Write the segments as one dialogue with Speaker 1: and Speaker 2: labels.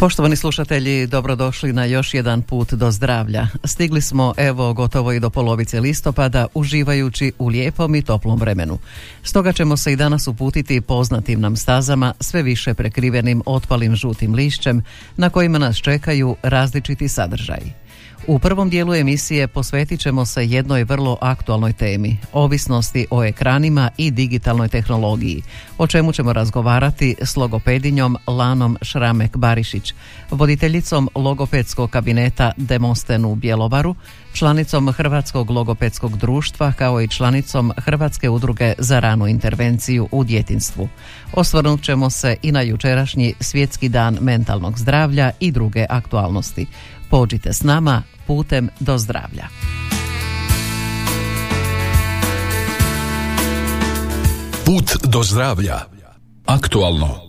Speaker 1: Poštovani slušatelji, dobrodošli na još jedan put do zdravlja. Stigli smo evo gotovo i do polovice listopada uživajući u lijepom i toplom vremenu. Stoga ćemo se i danas uputiti poznatim nam stazama sve više prekrivenim otpalim žutim lišćem na kojima nas čekaju različiti sadržaji. U prvom dijelu emisije posvetit ćemo se jednoj vrlo aktualnoj temi, ovisnosti o ekranima i digitalnoj tehnologiji, o čemu ćemo razgovarati s logopedinjom Lanom Šramek-Barišić, voditeljicom logopedskog kabineta Demosten u Bjelovaru, članicom Hrvatskog logopedskog društva kao i članicom Hrvatske udruge za ranu intervenciju u djetinstvu. Osvrnut ćemo se i na jučerašnji svjetski dan mentalnog zdravlja i druge aktualnosti. Pođite s nama putem do zdravlja.
Speaker 2: Put do zdravlja. Aktualno.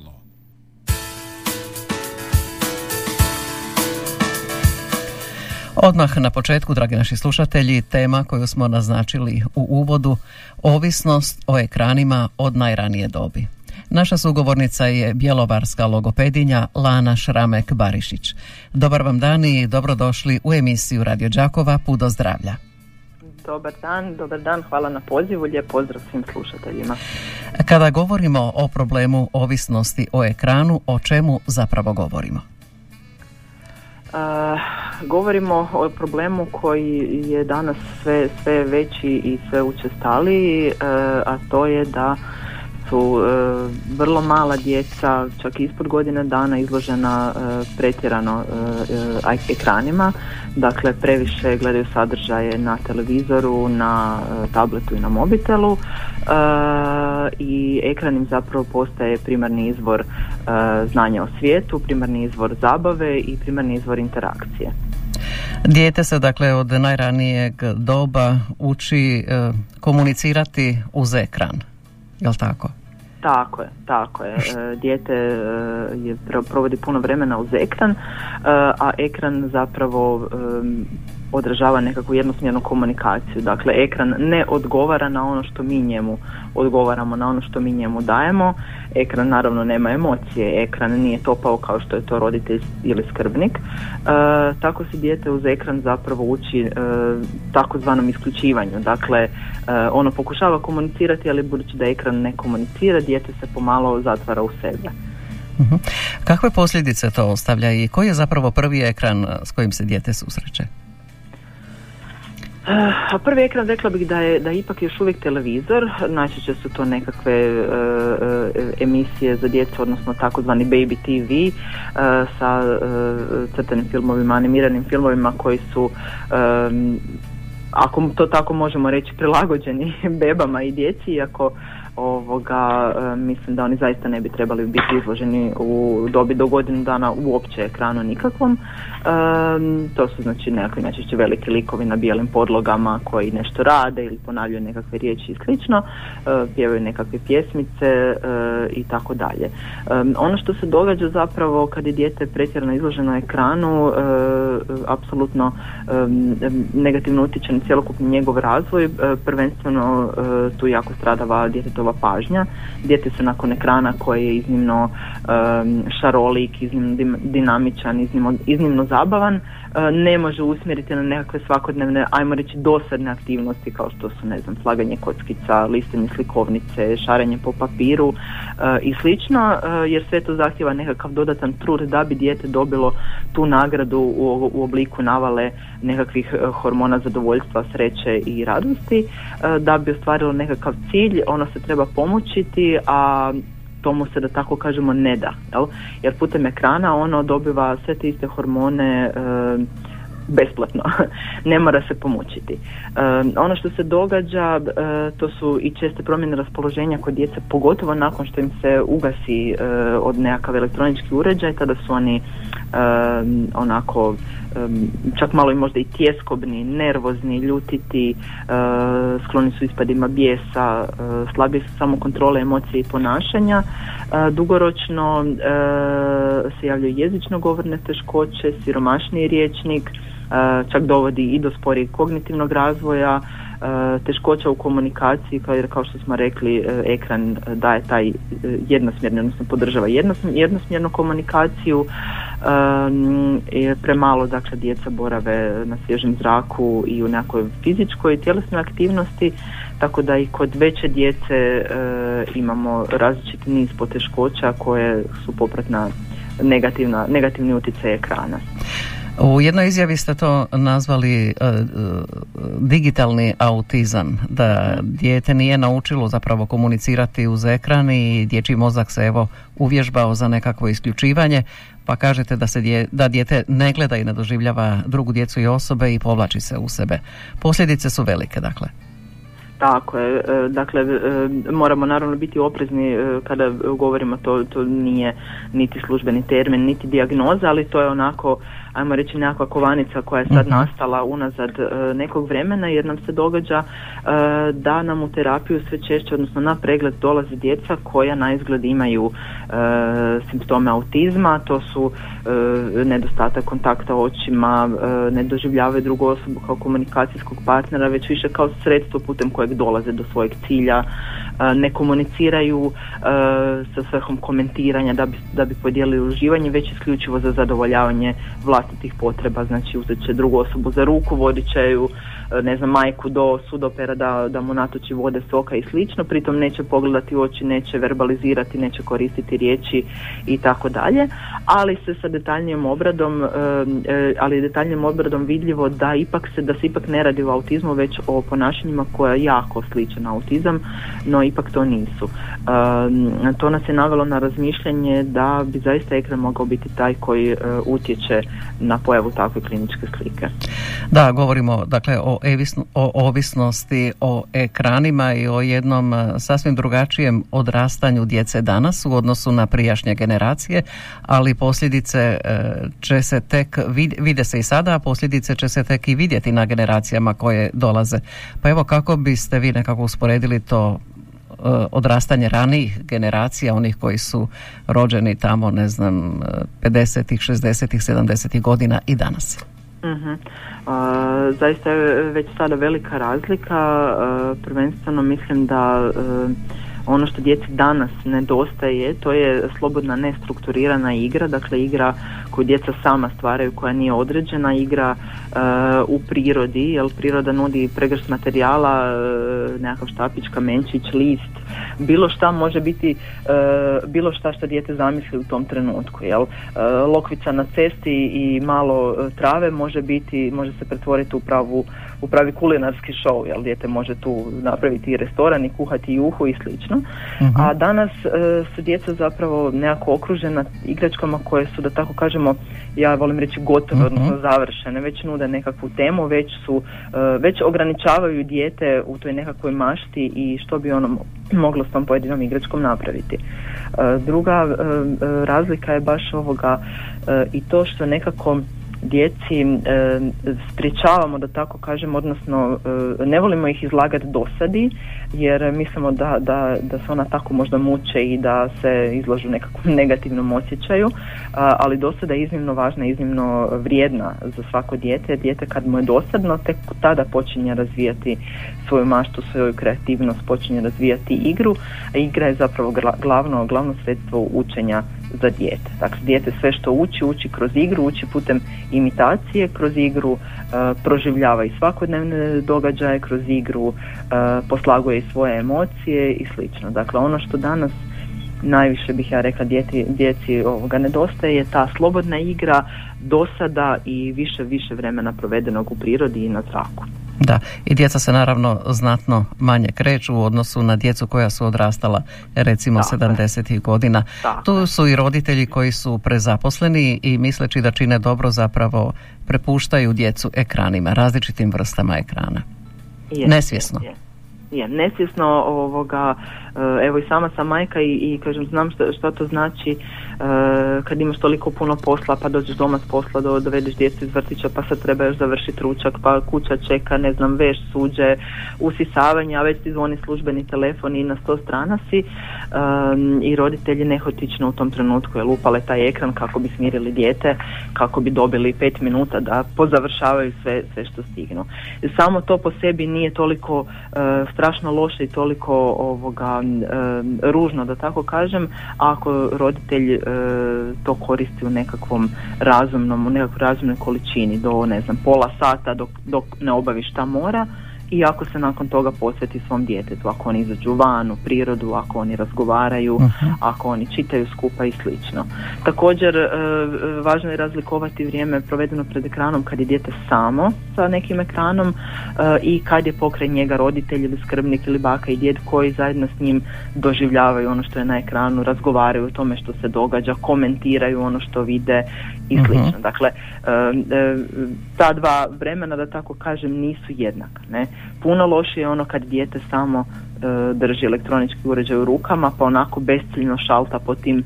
Speaker 1: Odmah na početku, dragi naši slušatelji, tema koju smo naznačili u uvodu, ovisnost o ekranima od najranije dobi. Naša sugovornica je bjelovarska logopedinja Lana Šramek-Barišić. Dobar vam dan i dobrodošli u emisiju Radio Đakova Pudo zdravlja.
Speaker 3: Dobar dan, dobar dan, hvala na pozivu, lijep pozdrav svim slušateljima.
Speaker 1: Kada govorimo o problemu ovisnosti o ekranu, o čemu zapravo govorimo?
Speaker 3: Uh, govorimo o problemu koji je danas sve, sve veći i sve učestaliji, a to je da su e, vrlo mala djeca, čak ispod godine dana izložena e, pretjerano e, ekranima, dakle previše gledaju sadržaje na televizoru, na tabletu i na mobitelu i ekran im zapravo postaje primarni izvor znanja o svijetu, primarni izvor zabave i primarni izvor interakcije.
Speaker 1: Dijete se dakle od najranijeg doba uči komunicirati uz ekran jel tako?
Speaker 3: Tako je, tako je. E, dijete e, je, provodi puno vremena uz ekran, e, a ekran zapravo odražava nekakvu jednosmjernu komunikaciju. Dakle, ekran ne odgovara na ono što mi njemu odgovaramo, na ono što mi njemu dajemo. Ekran naravno nema emocije, ekran nije topao kao što je to roditelj ili skrbnik. E, tako se dijete uz ekran zapravo uči e, takozvanom isključivanju. Dakle, e, ono pokušava komunicirati, ali budući da ekran ne komunicira, dijete se pomalo zatvara u sebe.
Speaker 1: uh Kakve posljedice to ostavlja i koji je zapravo prvi ekran s kojim se dijete susreće?
Speaker 3: A prvi ekran rekla bih da je da ipak još uvijek televizor, najčešće su to nekakve e, e, emisije za djecu, odnosno takozvani baby TV e, sa crtenim filmovima, animiranim filmovima koji su ako to tako možemo reći prilagođeni bebama i djeci, iako ovoga, e, mislim da oni zaista ne bi trebali biti izloženi u dobi do godinu dana uopće ekranu nikakvom. E, to su znači nekakvi najčešće veliki likovi na bijelim podlogama koji nešto rade ili ponavljaju nekakve riječi i slično, e, pjevaju nekakve pjesmice i tako dalje. Ono što se događa zapravo kad je dijete pretjerano izloženo ekranu, apsolutno negativno utječe na cjelokupni njegov razvoj, prvenstveno tu jako stradava djetetova pažnja. Dijete se nakon ekrana koji je iznimno um, šarolik, iznimno dinamičan, iznimno, iznimno zabavan, ne može usmjeriti na nekakve svakodnevne, ajmo reći, dosadne aktivnosti kao što su, ne znam, slaganje kockica, listanje slikovnice, šarenje po papiru uh, i slično, uh, jer sve to zahtjeva nekakav dodatan trud da bi dijete dobilo tu nagradu u, u obliku navale nekakvih hormona zadovoljstva, sreće i radosti, da bi ostvarilo nekakav cilj, ono se treba pomoćiti, a tomu se da tako kažemo ne da, jel? jer putem ekrana ono dobiva sve te iste hormone e, besplatno, ne mora se pomučiti. E, ono što se događa, e, to su i česte promjene raspoloženja kod djece, pogotovo nakon što im se ugasi od nekakav elektronički uređaj, tada su oni onako čak malo i možda i tjeskobni, nervozni, ljutiti, skloni su ispadima bijesa, slabije su samo kontrole emocije i ponašanja. Dugoročno se javljaju jezično govorne teškoće, siromašniji riječnik, čak dovodi i do sporijeg kognitivnog razvoja, teškoća u komunikaciji kao, jer kao što smo rekli e, ekran daje taj e, jednosmjerni, odnosno podržava jednosmjernu komunikaciju je premalo dakle djeca borave na svježem zraku i u nekoj fizičkoj i tjelesnoj aktivnosti tako da i kod veće djece e, imamo različiti niz poteškoća koje su popratna negativna, negativni utjecaj ekrana.
Speaker 1: U jednoj izjavi ste to nazvali uh, digitalni autizam, da dijete nije naučilo zapravo komunicirati uz ekran i dječji mozak se evo uvježbao za nekakvo isključivanje, pa kažete da se da dijete ne gleda i ne doživljava drugu djecu i osobe i povlači se u sebe. Posljedice su velike, dakle.
Speaker 3: Tako je, e, dakle moramo naravno biti oprezni kada govorimo to, to nije niti službeni termin, niti dijagnoza, ali to je onako ajmo reći nekakva kovanica koja je sad mhm. nastala unazad e, nekog vremena jer nam se događa e, da nam u terapiju sve češće, odnosno na pregled dolaze djeca koja na izgled imaju e, simptome autizma, to su nedostatak kontakta očima, ne doživljavaju drugu osobu kao komunikacijskog partnera, već više kao sredstvo putem kojeg dolaze do svojeg cilja, ne komuniciraju sa svrhom komentiranja da bi, da bi podijelili uživanje, već isključivo za zadovoljavanje vlastitih potreba, znači uzet će drugu osobu za ruku, vodit će ju E, ne znam, majku do sudopera da, da mu natoči vode soka i slično, pritom neće pogledati u oči, neće verbalizirati, neće koristiti riječi i tako dalje, ali se sa detaljnijom obradom, e, e, ali detaljnijom obradom vidljivo da ipak se, da se ipak ne radi o autizmu, već o ponašanjima koja jako sliče na autizam, no ipak to nisu. To nas je navelo na razmišljanje da bi zaista ekran mogao biti taj koji utječe na pojavu takve kliničke slike.
Speaker 1: Da, govorimo dakle o o, ovisnosti o ekranima i o jednom e, sasvim drugačijem odrastanju djece danas u odnosu na prijašnje generacije, ali posljedice e, će se tek, vide se i sada, a posljedice će se tek i vidjeti na generacijama koje dolaze. Pa evo kako biste vi nekako usporedili to e, odrastanje ranijih generacija, onih koji su rođeni tamo, ne znam, 50-ih, 60-ih, 70-ih godina i danas.
Speaker 3: Uh zaista je već sada velika razlika, prvenstveno mislim da ono što djeci danas nedostaje to je slobodna nestrukturirana igra, dakle igra koju djeca sama stvaraju koja nije određena, igra u prirodi, jer priroda nudi pregršt materijala, nekakav štapić, kamenčić, list, bilo šta može biti e, bilo šta što dijete zamisli u tom trenutku jel. E, lokvica na cesti i malo e, trave može biti može se pretvoriti u pravu u pravi kulinarski show jel dijete može tu napraviti i restoran i kuhati i uhu i slično mhm. a danas su djeca zapravo nekako okružena igračkama koje su da tako kažemo ja volim reći gotove uh odnosno završene već nude nekakvu temu već su već ograničavaju dijete u toj nekakvoj mašti i što bi ono moglo s tom pojedinom igračkom napraviti. E, druga e, e, razlika je baš ovoga i to što nekako djeci spriječavamo da tako kažem, odnosno ne volimo ih izlagati dosadi jer mislimo da, da, da se ona tako možda muče i da se izlažu nekakvom negativnom osjećaju, ali dosada je iznimno važna, iznimno vrijedna za svako dijete. Dijete kad mu je dosadno, tek tada počinje razvijati svoju maštu, svoju kreativnost, počinje razvijati igru, igra je zapravo glavno, glavno sredstvo učenja za dijete. Dakle, dijete sve što uči, uči kroz igru, uči putem imitacije, kroz igru proživljava i svakodnevne događaje, kroz igru poslaguje i svoje emocije i slično. Dakle, ono što danas najviše bih ja rekla djeti, djeci ovoga nedostaje je ta slobodna igra dosada i više više vremena provedenog u prirodi i na zraku.
Speaker 1: Da, i djeca se naravno znatno manje kreću u odnosu na djecu koja su odrastala recimo Tako 70. godina. Tu su i roditelji koji su prezaposleni i misleći da čine dobro zapravo prepuštaju djecu ekranima, različitim vrstama ekrana. Je, Nesvjesno.
Speaker 3: Je, je. nesvjesno ovoga evo i sama sam majka i, i kažem znam što, što to znači kad imaš toliko puno posla pa dođeš doma s posla, do, dovedeš djecu iz vrtića pa sad treba još završiti ručak pa kuća čeka, ne znam, veš, suđe, usisavanje, a već ti zvoni službeni telefon i na sto strana si i roditelji nehotično u tom trenutku je lupale taj ekran kako bi smirili dijete, kako bi dobili pet minuta da pozavršavaju sve, sve što stignu. Samo to po sebi nije toliko strašno loše i toliko ovoga ružno da tako kažem, ako roditelj to koristi u nekakvom razumnom, u nekakvoj razumnoj količini do ne znam pola sata dok, dok ne obavi šta mora i ako se nakon toga posveti svom djetetu, ako oni izađu van u prirodu, ako oni razgovaraju, uh ako oni čitaju skupa i slično. Također e, važno je razlikovati vrijeme provedeno pred ekranom kad je dijete samo sa nekim ekranom e, i kad je pokraj njega roditelj ili skrbnik ili baka i djed koji zajedno s njim doživljavaju ono što je na ekranu, razgovaraju o tome što se događa, komentiraju ono što vide i mhm. slično. Dakle, e, ta dva vremena da tako kažem nisu jednaka. Ne? Puno lošije je ono kad dijete samo e, drži elektronički uređaj u rukama pa onako besciljno šalta po tim e,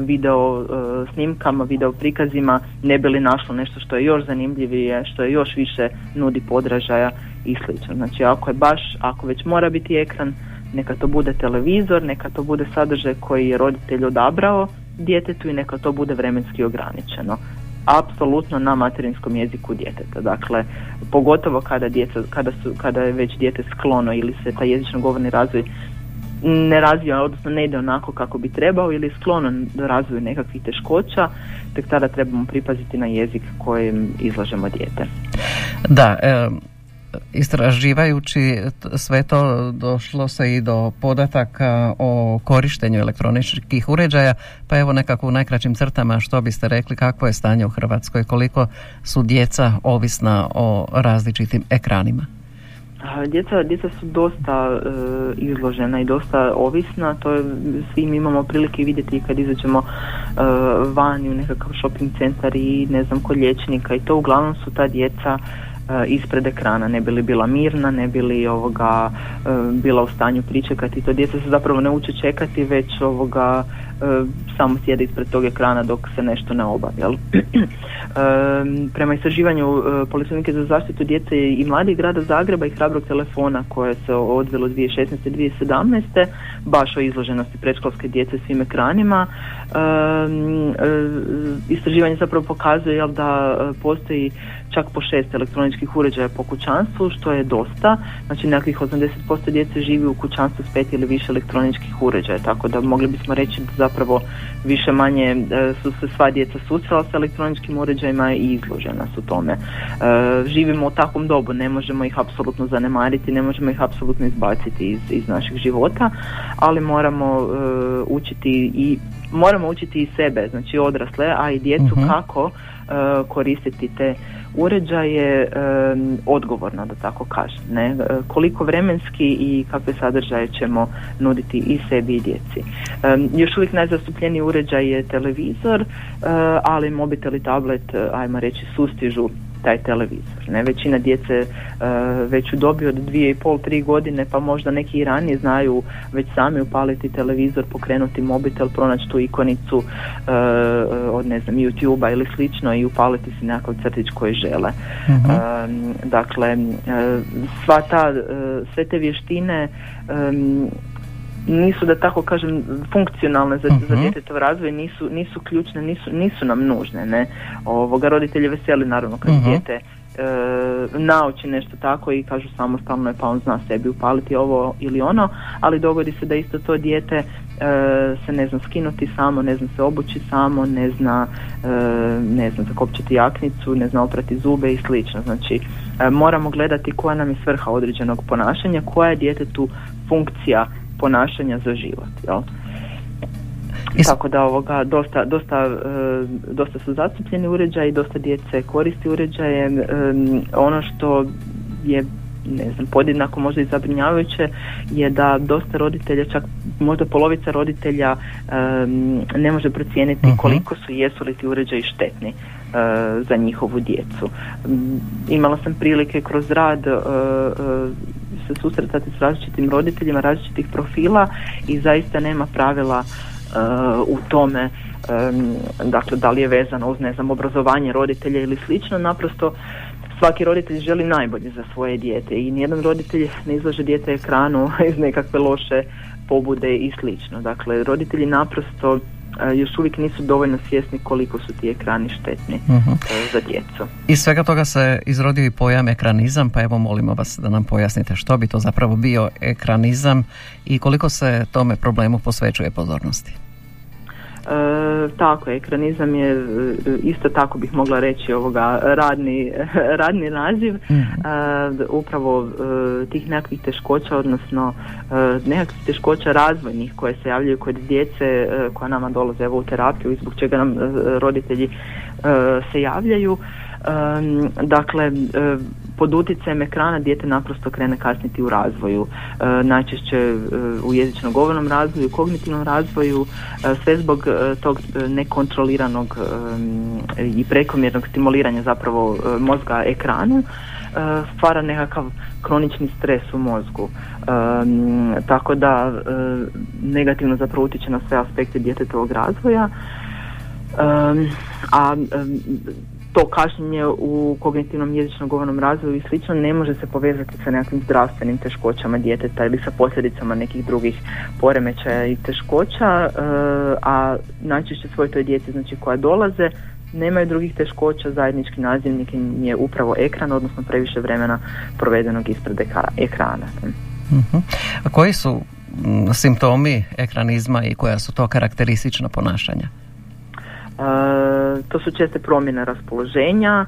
Speaker 3: video e, snimkama, video prikazima ne bi li našlo nešto što je još zanimljivije, što je još više nudi podražaja i slično. Znači ako je baš, ako već mora biti ekran, neka to bude televizor, neka to bude sadržaj koji je roditelj odabrao djetetu i neka to bude vremenski ograničeno apsolutno na materinskom jeziku djeteta. Dakle, pogotovo kada, djeca, kada, su, kada je već dijete sklono ili se taj jezično govorni razvoj ne razvija, odnosno ne ide onako kako bi trebao ili je sklono razvoju nekakvih teškoća, tek tada trebamo pripaziti na jezik kojim izlažemo dijete.
Speaker 1: Da, e, istraživajući sve to došlo se i do podataka o korištenju elektroničkih uređaja, pa evo nekako u najkraćim crtama što biste rekli kakvo je stanje u Hrvatskoj, koliko su djeca ovisna o različitim ekranima?
Speaker 3: Djeca, djeca su dosta e, izložena i dosta ovisna, to je, svi mi imamo prilike vidjeti kad izađemo e, vani u nekakav shopping centar i ne znam kod liječnika i to uglavnom su ta djeca ispred ekrana, ne bi li bila mirna, ne bi li ovoga e, bila u stanju pričekati. To djeca se zapravo ne uče čekati, već ovoga e, samo sjede ispred tog ekrana dok se nešto ne obavi. Prema istraživanju Policijnike za zaštitu djece i mladih grada Zagreba i hrabrog telefona koje se odvelo 2016. i 2017. baš o izloženosti predškolske djece svim ekranima. Istraživanje zapravo pokazuje jel, da postoji čak po šest elektroničkih uređaja po kućanstvu, što je dosta. Znači nekakvih 80% djece živi u kućanstvu s pet ili više elektroničkih uređaja, tako da mogli bismo reći da zapravo više manje e, su se sva djeca susrela sa elektroničkim uređajima i izložena su tome. E, živimo u takvom dobu, ne možemo ih apsolutno zanemariti, ne možemo ih apsolutno izbaciti iz, iz naših života, ali moramo e, učiti i moramo učiti i sebe, znači odrasle, a i djecu mhm. kako koristiti te uređaje odgovorno da tako kažem ne? E, koliko vremenski i kakve sadržaje ćemo nuditi i sebi i djeci još uvijek najzastupljeniji uređaj je televizor e, ali mobitel i tablet e, ajmo reći sustižu taj televizor. Ne? Većina djece uh, već u dobi od dvije i pol, tri godine, pa možda neki i ranije znaju već sami upaliti televizor, pokrenuti mobitel, pronaći tu ikonicu uh, od ne znam youtube ili slično i upaliti si nekakav crtić koji žele. uh dakle, sva ta, sve te vještine um, nisu da tako kažem funkcionalne za, uh-huh. za mhm. djetetov razvoj, nisu, nisu ključne, nisu, nisu nam nužne. Ne? Ovoga roditelji veseli naravno kad uh dijete e, nauči nešto tako i kažu samostalno je pa on zna sebi upaliti ovo ili ono, ali dogodi se da isto to dijete e, se ne zna skinuti samo, ne zna se obući samo, ne zna e, ne zna zakopčiti jaknicu, ne zna oprati zube i slično. Znači e, moramo gledati koja nam je svrha određenog ponašanja, koja je djetetu funkcija ponašanja za život. Jel? Tako da ovoga dosta, dosta, e, dosta su zastupljeni uređaji, dosta djece koristi uređaje. E, ono što je ne znam, podjednako možda i zabrinjavajuće je da dosta roditelja, čak možda polovica roditelja ne može procijeniti uh koliko su jesu li ti uređaji štetni. za njihovu djecu. Imala sam prilike kroz rad se susretati s različitim roditeljima različitih profila i zaista nema pravila u tome dakle da li je vezano uz ne znam obrazovanje roditelja ili slično naprosto svaki roditelj želi najbolje za svoje dijete i nijedan roditelj ne izlaže dijete ekranu iz nekakve loše pobude i slično. Dakle, roditelji naprosto još uvijek nisu dovoljno svjesni koliko su ti ekrani štetni uh za djecu.
Speaker 1: Iz svega toga se izrodio i pojam ekranizam, pa evo molimo vas da nam pojasnite što bi to zapravo bio ekranizam i koliko se tome problemu posvećuje pozornosti.
Speaker 3: E, tako, ekranizam je e, isto tako bih mogla reći ovoga radni, radni naziv mm. e, upravo e, tih nekakvih teškoća, odnosno nekakvih teškoća razvojnih koje se javljaju kod djece koja nama dolaze evo u terapiju i zbog čega nam roditelji se javljaju. Dakle, pod utjecajem ekrana dijete naprosto krene kasniti u razvoju. E, najčešće e, u jezično govornom razvoju, kognitivnom razvoju, e, sve zbog tog nekontroliranog i prekomjernog stimuliranja zapravo mozga ekranu stvara nekakav kronični stres u mozgu. tako da negativno zapravo utječe na sve aspekte djetetovog razvoja. a to kašnjenje u kognitivnom jezičnom govornom razvoju i slično ne može se povezati sa nekakvim zdravstvenim teškoćama djeteta ili sa posljedicama nekih drugih poremećaja i teškoća, e, a najčešće svoj toj djeci znači koja dolaze nemaju drugih teškoća, zajednički nazivnik je upravo ekran, odnosno previše vremena provedenog ispred ekrana.
Speaker 1: uh A koji su simptomi ekranizma i koja su to karakteristična ponašanja?
Speaker 3: To su česte promjene raspoloženja,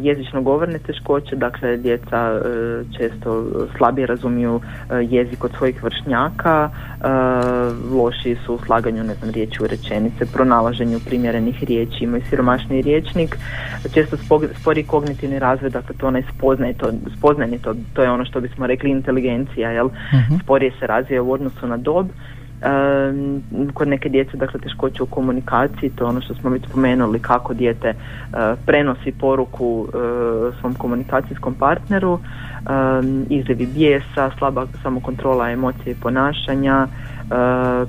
Speaker 3: jezično govorne teškoće, dakle djeca često slabije razumiju jezik od svojih vršnjaka, lošiji su u slaganju ne znam, riječi u rečenice, pronalaženju primjerenih riječi, imaju siromašniji riječnik, često spori kognitivni razvoj, dakle to onaj spoznaje, to, spoznanje, to, to je ono što bismo rekli inteligencija, jel? uh sporije se razvija u odnosu na dob, kod neke djece dakle teškoće u komunikaciji to je ono što smo već spomenuli kako dijete prenosi poruku svom komunikacijskom partneru. Izljevi bijesa slaba samokontrola emocije i ponašanja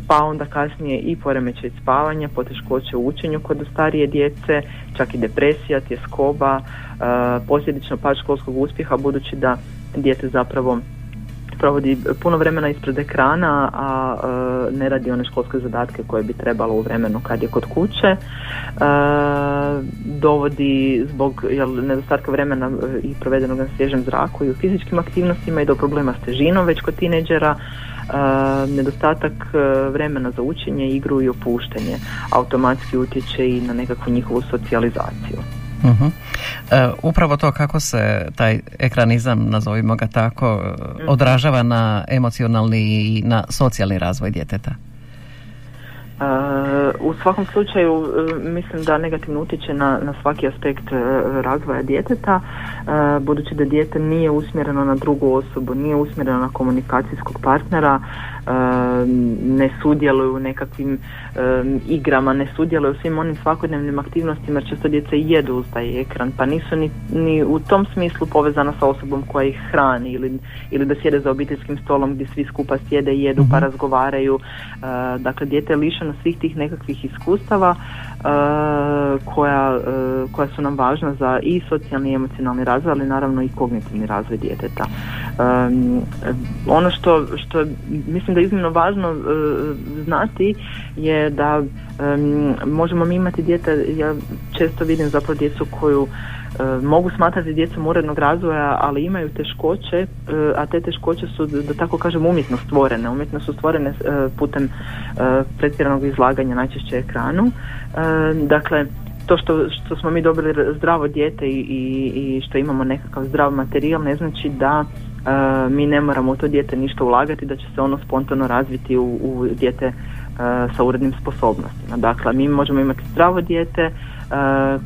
Speaker 3: pa onda kasnije i poremećaj spavanja poteškoće u učenju kod starije djece čak i depresija tjeskoba posljedično pad školskog uspjeha budući da dijete zapravo provodi puno vremena ispred ekrana, a e, ne radi one školske zadatke koje bi trebalo u vremenu kad je kod kuće. E, dovodi zbog jel, nedostatka vremena e, i provedenog na svježem zraku i u fizičkim aktivnostima i do problema s težinom već kod tineđera. nedostatak vremena za učenje, igru i opuštanje automatski utječe i na nekakvu njihovu socijalizaciju.
Speaker 1: Uh upravo to kako se taj ekranizam, nazovimo ga tako, mhm. odražava na emocionalni i na socijalni razvoj djeteta?
Speaker 3: u svakom slučaju e, mislim da negativno utječe na, na svaki aspekt e, razvoja djeteta e, budući da dijete nije usmjereno na drugu osobu, nije usmjereno na komunikacijskog partnera, ne sudjeluju u nekakvim igrama, ne sudjeluju u svim onim svakodnevnim aktivnostima jer često djeca jedu uz taj ekran pa nisu ni, ni u tom smislu povezana sa osobom koja ih hrani ili, ili da sjede za obiteljskim stolom gdje svi skupa sjede i jedu pa mhm. razgovaraju. Dakle, dijete je lišeno svih tih nekakvih iskustava koja, koja su nam važna za i socijalni i emocionalni razvoj, ali naravno i kognitivni razvoj djeteta. Ono što, što mislim da je iznimno važno znati je da možemo mi imati dijete, ja često vidim zapravo djecu koju mogu smatrati djecom urednog razvoja, ali imaju teškoće, e, a te teškoće su, da tako kažem, umjetno stvorene. Umjetno su stvorene e, putem pretjeranog izlaganja najčešće ekranu. Dakle, to što, što smo mi dobili zdravo dijete i, i, što imamo nekakav zdrav materijal ne znači da mi ne moramo u to dijete ništa ulagati, da će se ono spontano razviti u, u dijete sa urednim sposobnostima. Dakle, mi možemo imati zdravo dijete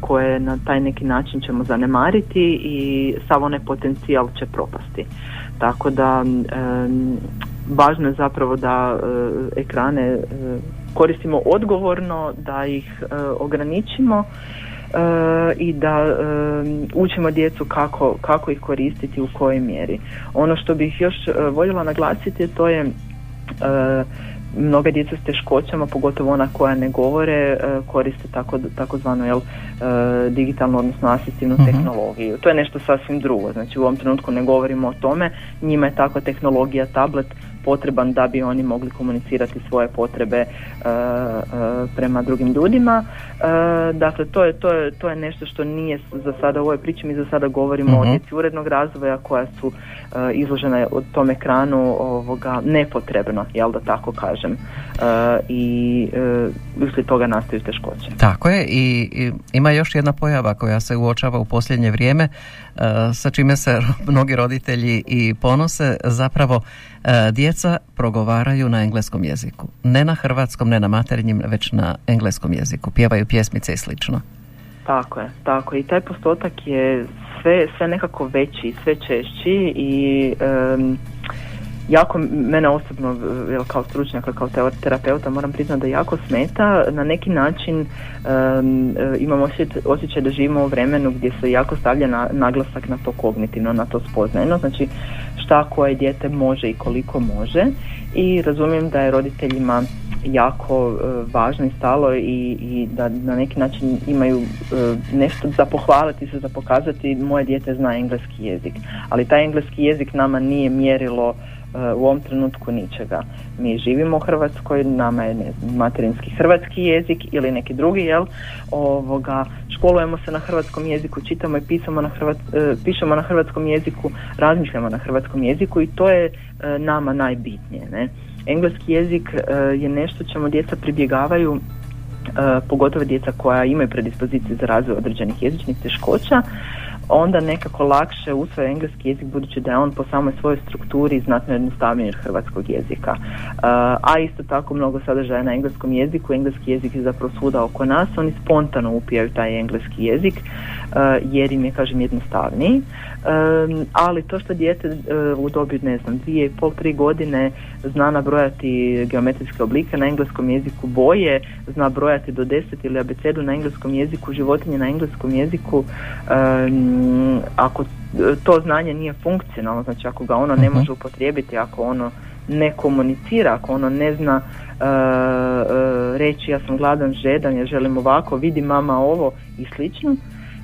Speaker 3: koje na taj neki način ćemo zanemariti i sav onaj potencijal će propasti. Tako da važno je zapravo da e, ekrane e, koristimo odgovorno, da ih e, ograničimo i da učimo djecu kako, kako ih koristiti u kojoj mjeri. Ono što bih još voljela naglasiti to je mnoga djeca s teškoćama, pogotovo ona koja ne govore, e, koriste tako, takozvanu jel, e, digitalnu, odnosno asistivnu mhm. tehnologiju. To je nešto sasvim drugo. Znači u ovom trenutku ne govorimo o tome, njima je takva tehnologija, tablet potreban da bi oni mogli komunicirati svoje potrebe e, prema drugim ljudima. Dakle, to je, to, je, to je nešto što nije za sada u ovoj priči, mi za sada govorimo o mhm. djeci urednog razvoja koja su izložena od tom ekranu ovoga, nepotrebno, jel da tako kažem. Uh, I uh, uslijed toga nastaju teškoće.
Speaker 1: Tako je i, ima još jedna pojava koja se uočava u posljednje vrijeme sa čime se mnogi roditelji i ponose zapravo djeca progovaraju na engleskom jeziku. Ne na hrvatskom, ne na materinjim, već na engleskom jeziku. Pjevaju pjesmice i slično.
Speaker 3: Tako je, tako I taj postotak je sve, sve nekako veći, sve češći i jako mene osobno kao stručnjaka, kao terapeuta moram priznati da jako smeta. Na neki način um, imam osjećaj, da živimo u vremenu gdje se jako stavlja na, naglasak na to kognitivno, na to spoznajno. Znači šta koje dijete može i koliko može i razumijem da je roditeljima jako uh, važno i stalo i, i da na neki način imaju uh, nešto za pohvaliti se, za pokazati moje dijete zna engleski jezik. Ali taj engleski jezik nama nije mjerilo u ovom trenutku ničega. Mi živimo u Hrvatskoj, nama je ne znam, materinski hrvatski jezik ili neki drugi, jel? Ovoga, školujemo se na hrvatskom jeziku, čitamo i pisamo na hrvat, e, pišemo na hrvatskom jeziku, razmišljamo na hrvatskom jeziku i to je e, nama najbitnije. Ne? Engleski jezik e, je nešto čemu djeca pribjegavaju pogotovo djeca koja imaju predispozicije za razvoj određenih jezičnih teškoća onda nekako lakše usvoje engleski jezik budući da je on po samoj svojoj strukturi znatno jednostavniji od hrvatskog jezika. Uh, a isto tako mnogo sadržaja na engleskom jeziku, engleski jezik je zapravo svuda oko nas, oni spontano upijaju taj engleski jezik jer im je, kažem, jednostavniji. Um, ali to što dijete uh, u dobi, ne znam, dvije i pol, tri godine zna nabrojati geometrijske oblike na engleskom jeziku boje, zna brojati do deset ili abecedu na engleskom jeziku, životinje na engleskom jeziku, um, ako to znanje nije funkcionalno, znači ako ga ono ne mhm. može upotrijebiti, ako ono ne komunicira, ako ono ne zna uh, uh, reći ja sam gladan, žedan, ja želim ovako, vidi mama ovo i slično,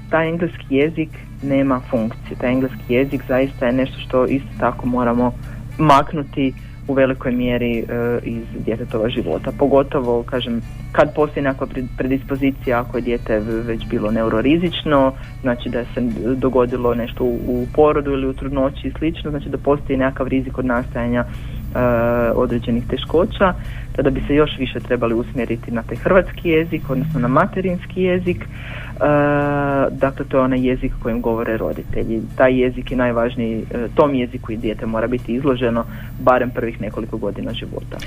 Speaker 3: taj engleski jezik nema funkcije. Taj engleski jezik zaista je nešto što isto tako moramo maknuti u velikoj mjeri uh, iz djetetova života. Pogotovo, kažem, kad postoji nekakva predispozicija ako je dijete već bilo neurorizično, znači da se dogodilo nešto u, u porodu ili u trudnoći i slično, znači da postoji nekakav rizik od nastajanja uh, određenih teškoća, tada bi se još više trebali usmjeriti na taj hrvatski jezik, odnosno na materinski jezik, E, dakle to je onaj jezik kojim govore roditelji. Taj jezik je najvažniji, e, tom jeziku i dijete mora biti izloženo barem prvih nekoliko godina života.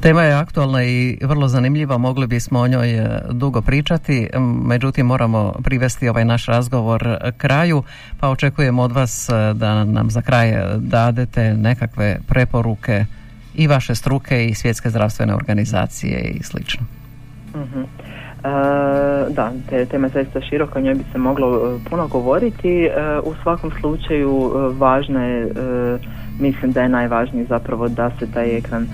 Speaker 1: Tema je aktualna i vrlo zanimljiva, mogli bismo o njoj e, dugo pričati, međutim moramo privesti ovaj naš razgovor kraju, pa očekujemo od vas da nam za kraj dadete nekakve preporuke i vaše struke i svjetske zdravstvene organizacije i slično.
Speaker 3: uh da, te, tema je zaista široka, o njoj bi se moglo e, puno govoriti. E, u svakom slučaju e, važno je, mislim da je najvažnije zapravo da se taj ekran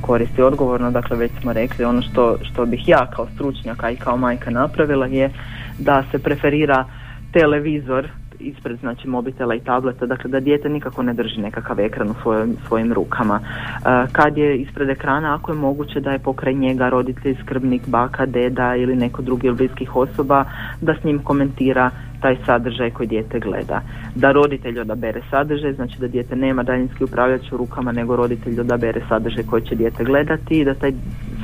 Speaker 3: koristi odgovorno, dakle već smo rekli ono što, što bih ja kao stručnjaka i kao majka napravila je da se preferira televizor ispred znači mobitela i tableta, dakle da dijete nikako ne drži nekakav ekran u svojim, svojim rukama. E, kad je ispred ekrana, ako je moguće da je pokraj njega roditelj, skrbnik, baka, deda ili neko drugi od bliskih osoba, da s njim komentira taj sadržaj koji dijete gleda. Da roditelj odabere sadržaj, znači da dijete nema daljinski upravljač u rukama, nego roditelj odabere sadržaj koji će dijete gledati i da taj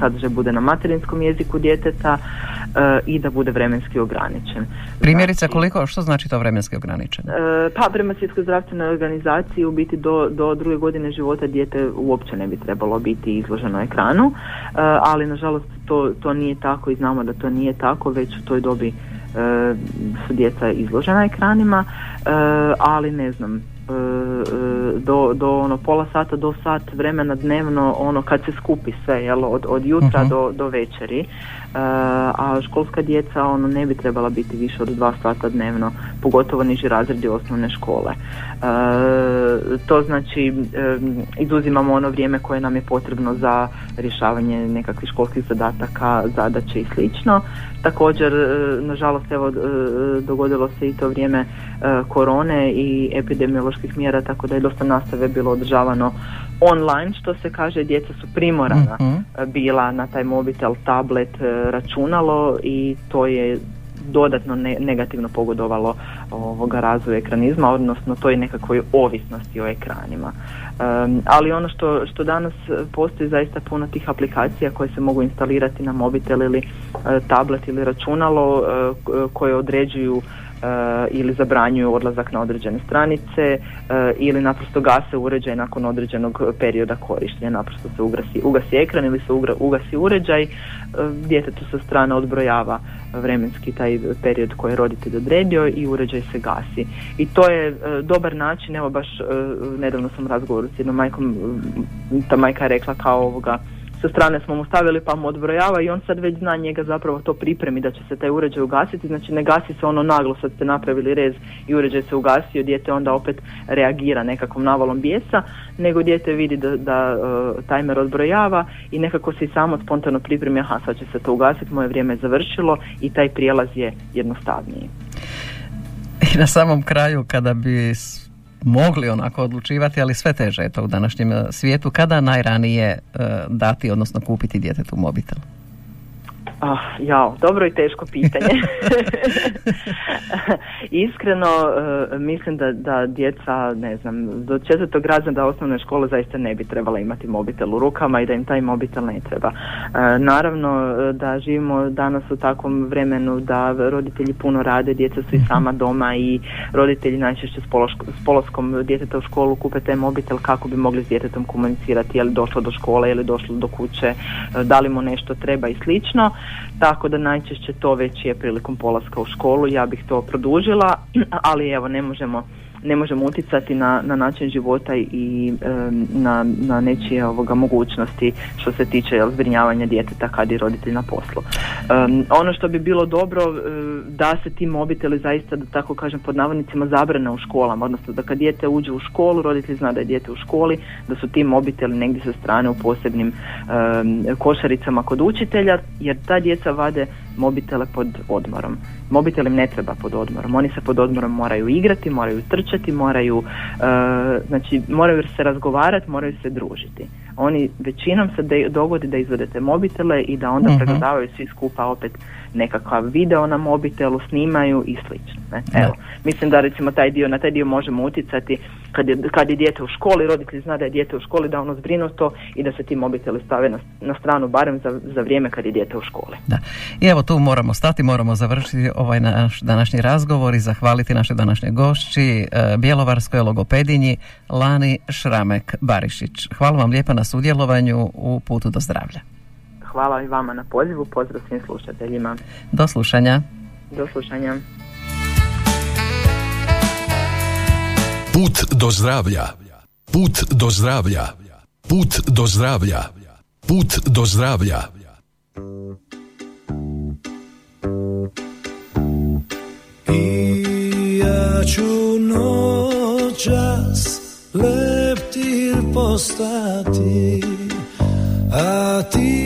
Speaker 3: sadržaj bude na materinskom jeziku djeteta e, i da bude vremenski ograničen.
Speaker 1: Primjerice, znači, koliko, što znači to vremenski ograničen?
Speaker 3: E, pa prema svjetskoj zdravstvenoj organizaciji u biti do, do druge godine života dijete uopće ne bi trebalo biti izloženo ekranu, e, ali nažalost to, to nije tako i znamo da to nije tako, već u toj dobi su djeca izložena ekranima, ali ne znam, do, do ono pola sata do sat vremena dnevno ono kad se skupi sve jel, od, od jutra mhm. do, do večeri a školska djeca ono ne bi trebala biti više od dva sata dnevno pogotovo niži razredi osnovne škole. To znači izuzimamo ono vrijeme koje nam je potrebno za rješavanje nekakvih školskih zadataka zadaće i slično. Također nažalost evo dogodilo se i to vrijeme korone i epidemioloških mjera tako da je dosta nastave bilo održavano online što se kaže djeca su primorana mhm. bila na taj mobitel, tablet, e, računalo i to je dodatno negativno pogodovalo ovoga razvoja ekranizma, odnosno toj nekakvoj ovisnosti o ekranima. ali ono što, što danas postoji zaista puno tih aplikacija koje se mogu instalirati na mobitel ili e, tablet ili računalo e, koje određuju Eh, ili zabranjuju odlazak na određene stranice eh, ili naprosto gase uređaj nakon određenog perioda korištenja. Naprosto se ugasi, ugasi ekran ili se ugasi uređaj, eh, djetetu sa strane odbrojava vremenski taj period koji je roditelj odredio i uređaj se gasi. I to je dobar način, evo baš nedavno sam razgovoru s jednom majkom, ta majka je rekla kao ovoga, sa strane smo mu stavili pa mu odbrojava i on sad već zna njega zapravo to pripremi da će se taj uređaj ugasiti, znači ne gasi se ono naglo sad ste napravili rez i uređaj se ugasio, dijete onda opet reagira nekakvom navalom bijesa, nego dijete vidi da, da uh, tajmer odbrojava i nekako se i samo spontano pripremi, aha sad će se to ugasiti, moje vrijeme je završilo i taj prijelaz je jednostavniji.
Speaker 1: I na samom kraju kada bi mogli onako odlučivati, ali sve teže je to u današnjem eh, svijetu. Kada najranije eh, dati, odnosno kupiti djetetu mobitel?
Speaker 3: Ah, jao, dobro i teško pitanje. Iskreno uh, mislim da, da djeca, ne znam, do četvrtog razreda osnovne škole zaista ne bi trebala imati mobitel u rukama i da im taj mobitel ne treba. Uh, naravno uh, da živimo danas u takvom vremenu da roditelji puno rade, djeca su i mhm. sama doma i roditelji najčešće s, polaskom djeteta u školu kupe taj mobitel kako bi mogli s djetetom komunicirati je li došlo do škole, je li došlo do kuće, da li mu nešto treba i slično tako da najčešće to već je prilikom polaska u školu, ja bih to produžila, ali evo ne možemo ne možemo utjecati na, na način života i na, na nečije ovoga mogućnosti što se tiče jel, zbrinjavanja djeteta kad je roditelj na poslu. ono što bi bilo dobro da se ti mobiteli zaista da tako kažem pod navodnicima zabrane u školama, odnosno da kad dijete uđe u školu, roditelj zna da je dijete u školi, da su ti mobiteli negdje sa strane u posebnim košaricama kod učitelja, jer ta djeca vade mobitele pod odmorom. Mobitel im ne treba pod odmorom. Oni se pod odmorom moraju igrati, moraju trčati, moraju, e, znači, moraju se razgovarati, moraju se družiti. Oni većinom se de, dogodi da izvedete mobitele i da onda uh pregledavaju svi skupa opet nekakav video na mobitelu, snimaju i slično. Ne? Evo, mislim da recimo taj dio, na taj dio možemo utjecati kad je, kad je dijete u školi, roditelj zna da je dijete u školi, da ono zbrinu to i da se ti mobiteli stave na, na stranu barem za, za vrijeme kad je dijete u školi.
Speaker 1: Da. I evo tu moramo stati, moramo završiti ovaj naš današnji razgovor i zahvaliti naše današnje gošći, e, Bjelovarskoj logopedinji Lani Šramek Barišić. Hvala vam lijepa na sudjelovanju u putu do zdravlja.
Speaker 3: Hvala i vama na pozivu, pozdrav svim slušateljima.
Speaker 1: Do slušanja.
Speaker 3: Do slušanja.
Speaker 2: Put do zdravlja. Put do zdravlja. Put do zdravlja. Put do zdravlja.
Speaker 4: I ja ću noćas leptir postati, a ti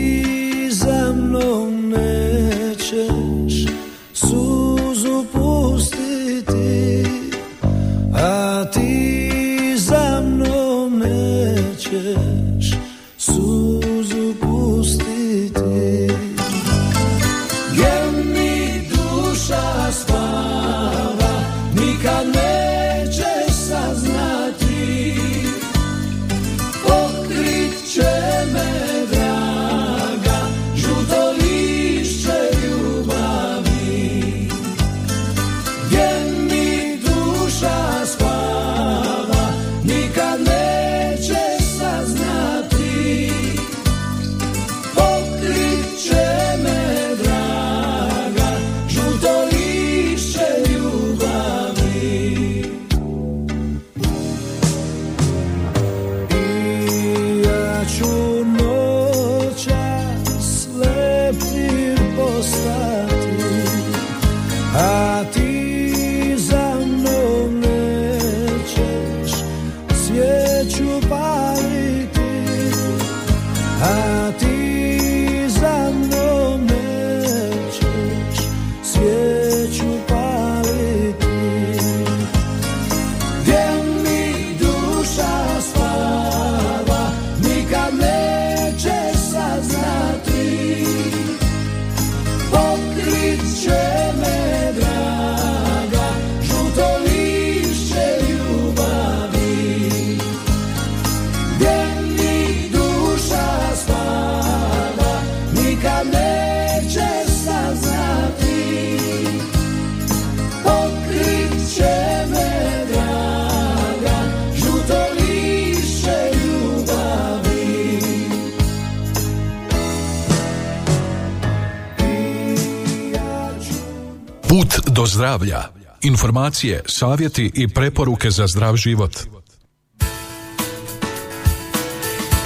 Speaker 2: zdravlja. Informacije, savjeti i preporuke za zdrav život.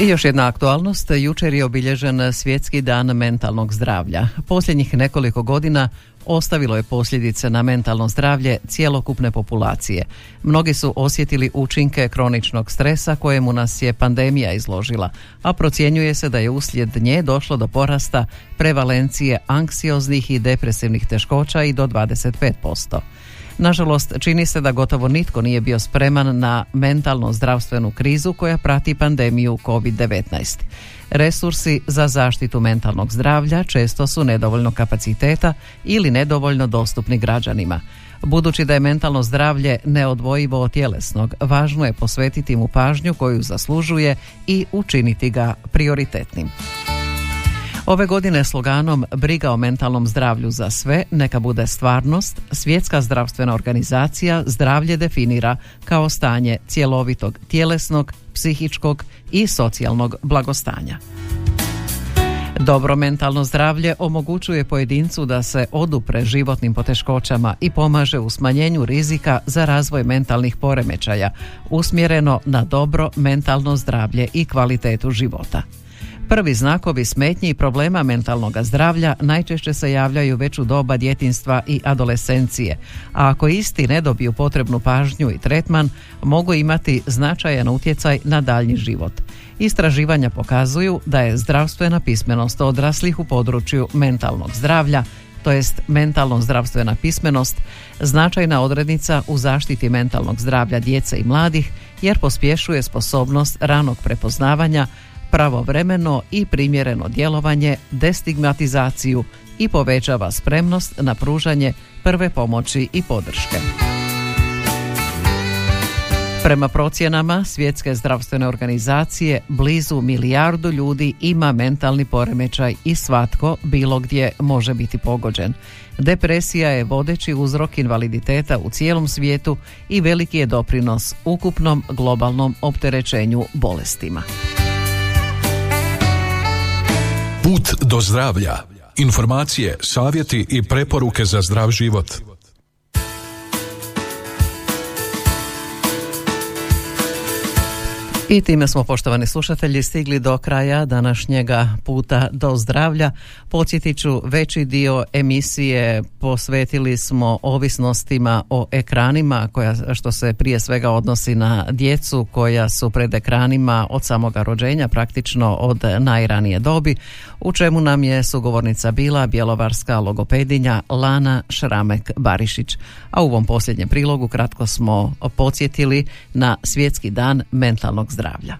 Speaker 1: I još jedna aktualnost. Jučer je obilježen svjetski dan mentalnog zdravlja. Posljednjih nekoliko godina ostavilo je posljedice na mentalno zdravlje cjelokupne populacije. Mnogi su osjetili učinke kroničnog stresa kojemu nas je pandemija izložila, a procjenjuje se da je uslijed nje došlo do porasta prevalencije anksioznih i depresivnih teškoća i do 25%. Nažalost, čini se da gotovo nitko nije bio spreman na mentalno zdravstvenu krizu koja prati pandemiju COVID-19. Resursi za zaštitu mentalnog zdravlja često su nedovoljno kapaciteta ili nedovoljno dostupni građanima. Budući da je mentalno zdravlje neodvojivo od tjelesnog, važno je posvetiti mu pažnju koju zaslužuje i učiniti ga prioritetnim. Ove godine sloganom Briga o mentalnom zdravlju za sve neka bude stvarnost, Svjetska zdravstvena organizacija zdravlje definira kao stanje cjelovitog tjelesnog, psihičkog i socijalnog blagostanja. Dobro mentalno zdravlje omogućuje pojedincu da se odupre životnim poteškoćama i pomaže u smanjenju rizika za razvoj mentalnih poremećaja, usmjereno na dobro mentalno zdravlje i kvalitetu života. Prvi znakovi smetnji i problema mentalnog zdravlja najčešće se javljaju već u doba djetinstva i adolescencije, a ako isti ne dobiju potrebnu pažnju i tretman, mogu imati značajan utjecaj na daljnji život. Istraživanja pokazuju da je zdravstvena pismenost odraslih u području mentalnog zdravlja to jest mentalno zdravstvena pismenost, značajna odrednica u zaštiti mentalnog zdravlja djece i mladih jer pospješuje sposobnost ranog prepoznavanja, pravovremeno i primjereno djelovanje, destigmatizaciju i povećava spremnost na pružanje prve pomoći i podrške. Prema procjenama Svjetske zdravstvene organizacije, blizu milijardu ljudi ima mentalni poremećaj i svatko bilo gdje može biti pogođen. Depresija je vodeći uzrok invaliditeta u cijelom svijetu i veliki je doprinos ukupnom globalnom opterećenju bolestima.
Speaker 2: Put do zdravlja. Informacije, savjeti i preporuke za zdrav život.
Speaker 1: I time smo, poštovani slušatelji, stigli do kraja današnjega puta do zdravlja. Podsjetit ću, veći dio emisije posvetili smo ovisnostima o ekranima, koja, što se prije svega odnosi na djecu koja su pred ekranima od samoga rođenja, praktično od najranije dobi, u čemu nam je sugovornica bila bjelovarska logopedinja Lana Šramek-Barišić. A u ovom posljednjem prilogu kratko smo podsjetili na svjetski dan mentalnog zdravlja.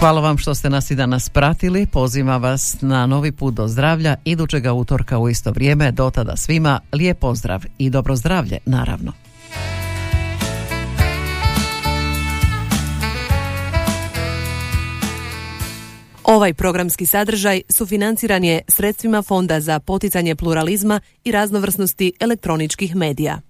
Speaker 1: Hvala vam što ste nas i danas pratili. Pozivam vas na novi put do zdravlja idućega utorka u isto vrijeme. Do tada svima lijep pozdrav i dobro zdravlje, naravno.
Speaker 5: Ovaj programski sadržaj sufinanciran je sredstvima Fonda za poticanje pluralizma i raznovrsnosti elektroničkih medija.